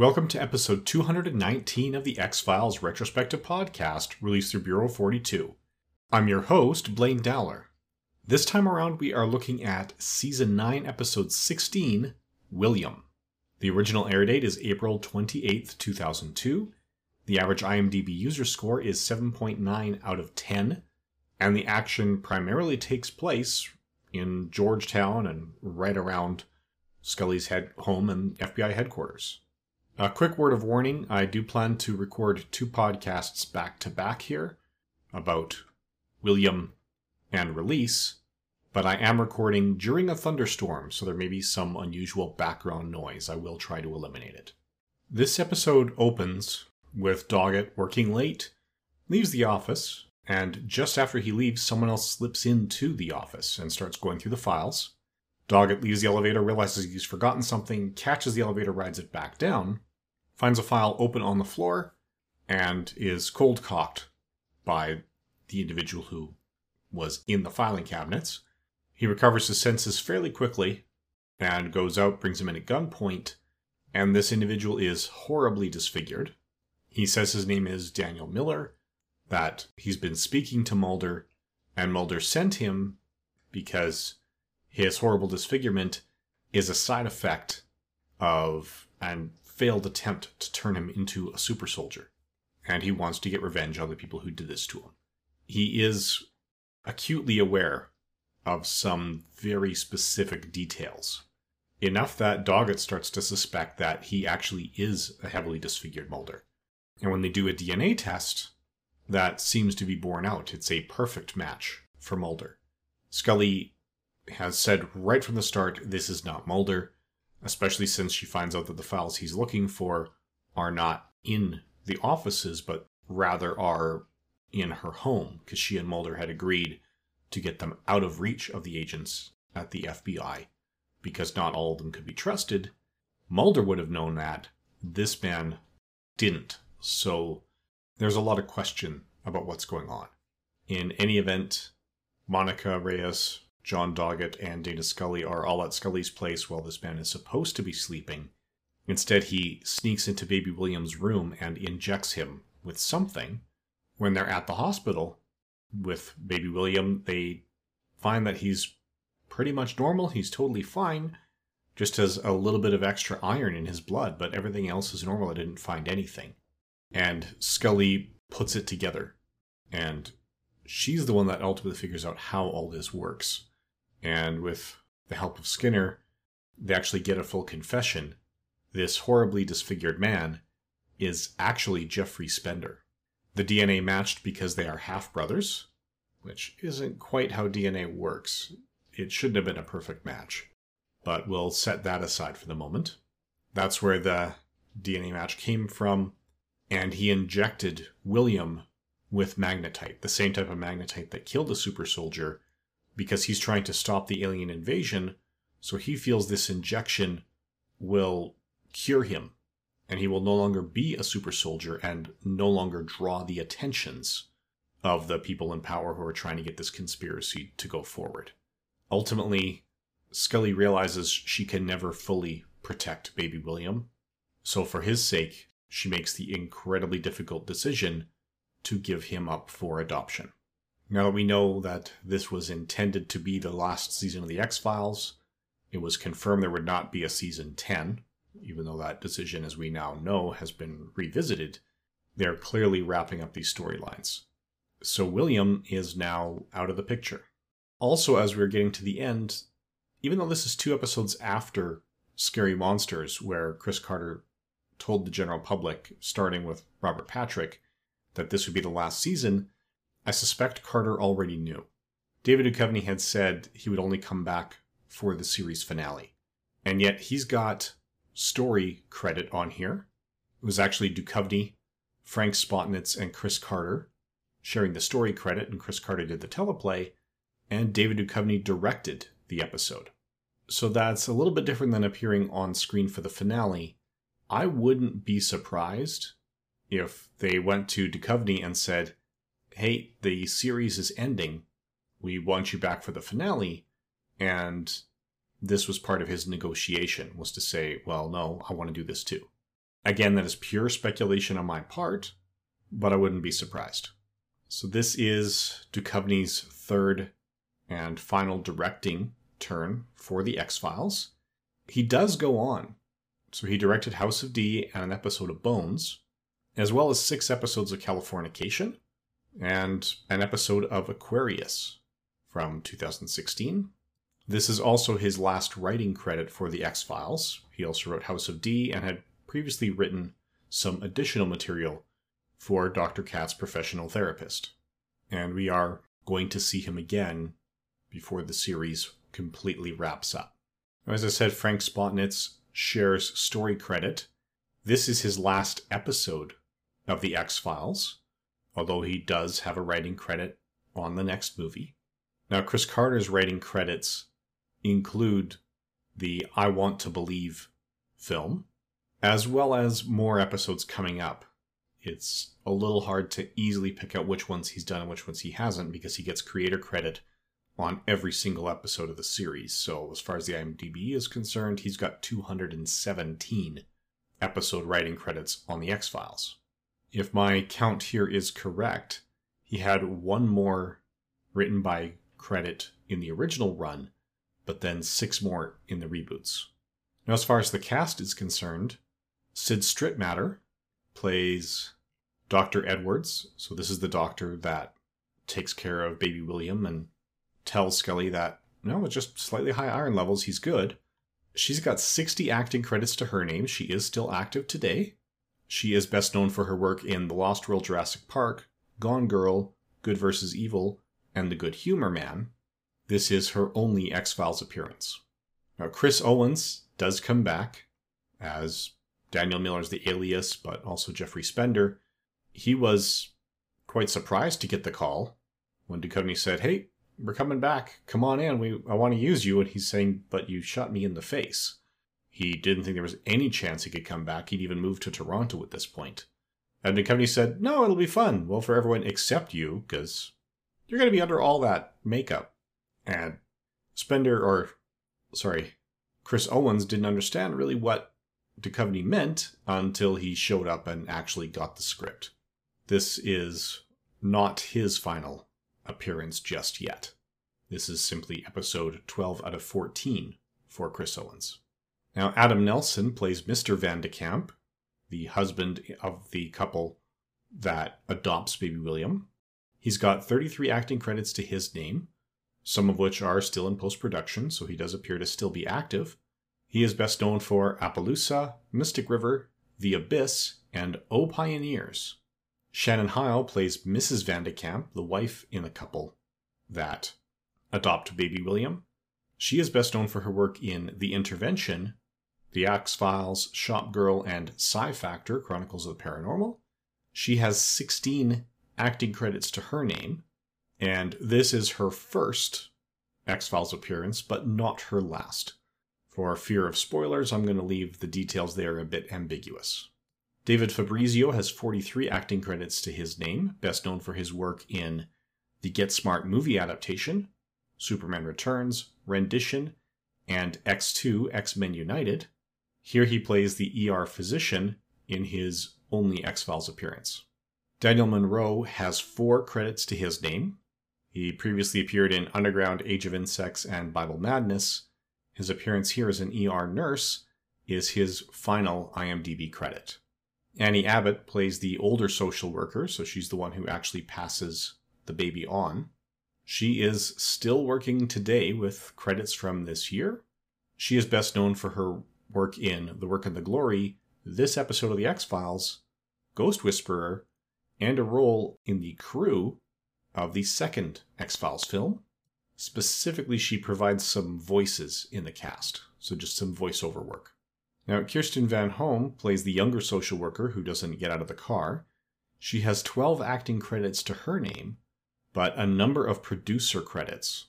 Welcome to episode 219 of the X Files Retrospective Podcast, released through Bureau 42. I'm your host, Blaine Dowler. This time around, we are looking at Season 9, Episode 16 William. The original air date is April 28, 2002. The average IMDb user score is 7.9 out of 10, and the action primarily takes place in Georgetown and right around Scully's head home and FBI headquarters. A quick word of warning I do plan to record two podcasts back to back here about William and release, but I am recording during a thunderstorm, so there may be some unusual background noise. I will try to eliminate it. This episode opens with Doggett working late, leaves the office, and just after he leaves, someone else slips into the office and starts going through the files. Doggett leaves the elevator, realizes he's forgotten something, catches the elevator, rides it back down, finds a file open on the floor, and is cold cocked by the individual who was in the filing cabinets. He recovers his senses fairly quickly and goes out, brings him in at gunpoint, and this individual is horribly disfigured. He says his name is Daniel Miller, that he's been speaking to Mulder, and Mulder sent him because his horrible disfigurement is a side effect of and failed attempt to turn him into a super soldier. And he wants to get revenge on the people who did this to him. He is acutely aware of some very specific details. Enough that Doggett starts to suspect that he actually is a heavily disfigured Mulder. And when they do a DNA test, that seems to be borne out. It's a perfect match for Mulder. Scully has said right from the start this is not Mulder especially since she finds out that the files he's looking for are not in the offices, but rather are in her home, because she and Mulder had agreed to get them out of reach of the agents at the FBI, because not all of them could be trusted. Mulder would have known that. This man didn't. So there's a lot of question about what's going on. In any event, Monica Reyes John Doggett and Dana Scully are all at Scully's place while this man is supposed to be sleeping. Instead, he sneaks into Baby William's room and injects him with something. When they're at the hospital with Baby William, they find that he's pretty much normal. He's totally fine, just has a little bit of extra iron in his blood, but everything else is normal. I didn't find anything. And Scully puts it together. And she's the one that ultimately figures out how all this works. And with the help of Skinner, they actually get a full confession. This horribly disfigured man is actually Jeffrey Spender. The DNA matched because they are half brothers, which isn't quite how DNA works. It shouldn't have been a perfect match. But we'll set that aside for the moment. That's where the DNA match came from, and he injected William with magnetite, the same type of magnetite that killed the super soldier because he's trying to stop the alien invasion. So he feels this injection will cure him and he will no longer be a super soldier and no longer draw the attentions of the people in power who are trying to get this conspiracy to go forward. Ultimately, Scully realizes she can never fully protect baby William. So, for his sake, she makes the incredibly difficult decision to give him up for adoption. Now that we know that this was intended to be the last season of The X Files, it was confirmed there would not be a season 10, even though that decision, as we now know, has been revisited. They're clearly wrapping up these storylines. So William is now out of the picture. Also, as we're getting to the end, even though this is two episodes after Scary Monsters, where Chris Carter told the general public, starting with Robert Patrick, that this would be the last season, I suspect Carter already knew. David Duchovny had said he would only come back for the series finale. And yet he's got story credit on here. It was actually Duchovny, Frank Spotnitz, and Chris Carter sharing the story credit, and Chris Carter did the teleplay, and David Duchovny directed the episode. So that's a little bit different than appearing on screen for the finale. I wouldn't be surprised if they went to Duchovny and said, hey, the series is ending. We want you back for the finale. And this was part of his negotiation was to say, well, no, I want to do this too. Again, that is pure speculation on my part, but I wouldn't be surprised. So, this is Duchovny's third and final directing turn for The X Files. He does go on. So, he directed House of D and an episode of Bones, as well as six episodes of Californication and an episode of Aquarius from 2016. This is also his last writing credit for The X Files. He also wrote House of D and had previously written some additional material for Dr. Katz Professional Therapist. And we are going to see him again before the series completely wraps up. As I said, Frank Spotnitz shares story credit. This is his last episode of The X Files, although he does have a writing credit on the next movie. Now, Chris Carter's writing credits include the I Want to Believe film, as well as more episodes coming up. It's a little hard to easily pick out which ones he's done and which ones he hasn't because he gets creator credit on every single episode of the series. So, as far as the IMDb is concerned, he's got 217 episode writing credits on The X Files. If my count here is correct, he had one more written by credit in the original run, but then six more in the reboots. Now, as far as the cast is concerned, Cyd Strittmatter plays Dr. Edwards. So, this is the doctor that takes care of baby William and tells Scully that, no, with just slightly high iron levels, he's good. She's got 60 acting credits to her name. She is still active today. She is best known for her work in The Lost World Jurassic Park, Gone Girl, Good vs. Evil, and The Good Humor Man. This is her only X Files appearance. Now, Chris Owens does come back as Daniel Miller's the alias, but also Jeffrey Spender. He was quite surprised to get the call when Duchovny said, Hey, we're coming back. Come on in. We I want to use you. And he's saying, But you shot me in the face. He didn't think there was any chance he could come back. He'd even moved to Toronto at this point. And Duchovny said, No, it'll be fun. Well, for everyone except you, because you're going to be under all that makeup. And Spender, or sorry, Chris Owens didn't understand really what Duchovny meant until he showed up and actually got the script. This is not his final appearance just yet. This is simply episode 12 out of 14 for Chris Owens. Now, Adam Nelson plays Mr. Van de Kamp, the husband of the couple that adopts baby William. He's got 33 acting credits to his name, some of which are still in post production, so he does appear to still be active. He is best known for Appaloosa, Mystic River, The Abyss, and O Pioneers. Shannon Hile plays Mrs. Van de Kamp, the wife in the couple that adopt baby William. She is best known for her work in The Intervention, The X Files, Shop Girl, and Psi Factor Chronicles of the Paranormal. She has 16 acting credits to her name, and this is her first X Files appearance, but not her last. For fear of spoilers, I'm going to leave the details there a bit ambiguous. David Fabrizio has 43 acting credits to his name, best known for his work in the Get Smart movie adaptation, Superman Returns, Rendition, and X2 X Men United. Here he plays the ER physician in his only X Files appearance. Daniel Monroe has four credits to his name. He previously appeared in Underground, Age of Insects, and Bible Madness, his appearance here as an ER nurse is his final IMDb credit. Annie Abbott plays the older social worker, so she's the one who actually passes the baby on. She is still working today with credits from this year. She is best known for her work in The Work and the Glory, this episode of The X Files, Ghost Whisperer, and a role in the crew of the second X Files film, Specifically, she provides some voices in the cast, so just some voiceover work. Now, Kirsten Van Home plays the younger social worker who doesn't get out of the car. She has 12 acting credits to her name, but a number of producer credits,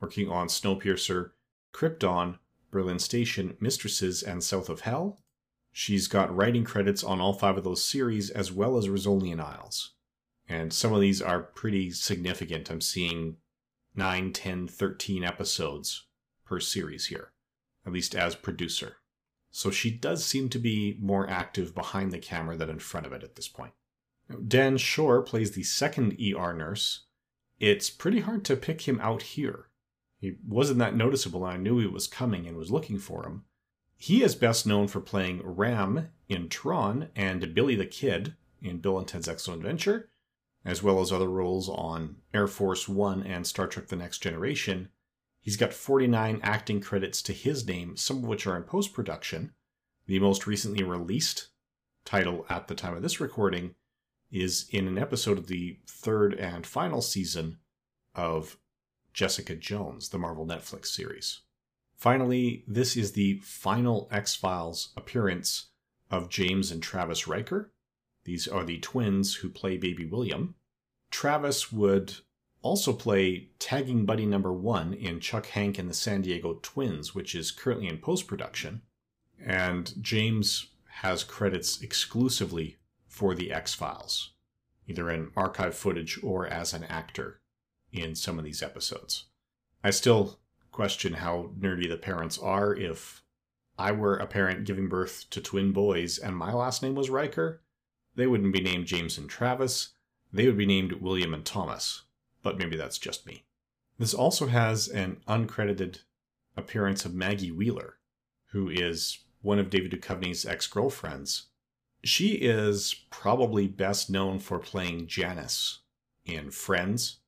working on Snowpiercer, Krypton, Berlin Station, Mistresses, and South of Hell. She's got writing credits on all five of those series, as well as Rizzoli and Isles. And some of these are pretty significant. I'm seeing 9, 10, 13 episodes per series here, at least as producer. so she does seem to be more active behind the camera than in front of it at this point. Dan Shor plays the second ER nurse. It's pretty hard to pick him out here. He wasn't that noticeable, and I knew he was coming and was looking for him. He is best known for playing Ram in Tron and Billy the Kid in Bill and Ted's Excellent Adventure, as well as other roles on Air Force One and Star Trek The Next Generation. He's got 49 acting credits to his name, some of which are in post production. The most recently released title at the time of this recording is in an episode of the third and final season of Jessica Jones, the Marvel Netflix series. Finally, this is the final X Files appearance of James and Travis Riker. These are the twins who play Baby William. Travis would also play tagging buddy number one in Chuck Hank and the San Diego Twins, which is currently in post production. And James has credits exclusively for the X Files, either in archive footage or as an actor in some of these episodes. I still question how nerdy the parents are. If I were a parent giving birth to twin boys and my last name was Riker, they wouldn't be named James and Travis. They would be named William and Thomas. But maybe that's just me. This also has an uncredited appearance of Maggie Wheeler, who is one of David Duchovny's ex girlfriends. She is probably best known for playing Janice in Friends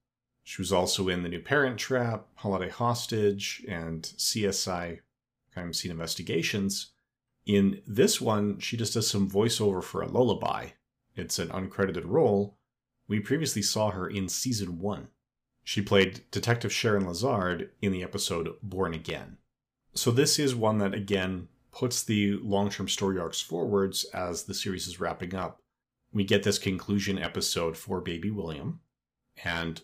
she was also in The New Parent Trap, Holiday Hostage, and CSI Crime Scene Investigations. In this one, she just does some voiceover for a lullaby. It's an uncredited role. We previously saw her in season one. She played Detective Sharon Lazard in the episode Born Again. So, this is one that, again, puts the long term story arcs forwards as the series is wrapping up. We get this conclusion episode for Baby William, and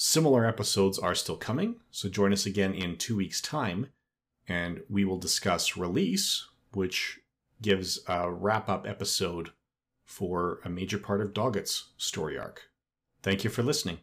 Similar episodes are still coming, so join us again in two weeks' time, and we will discuss Release, which gives a wrap up episode for a major part of Doggett's story arc. Thank you for listening.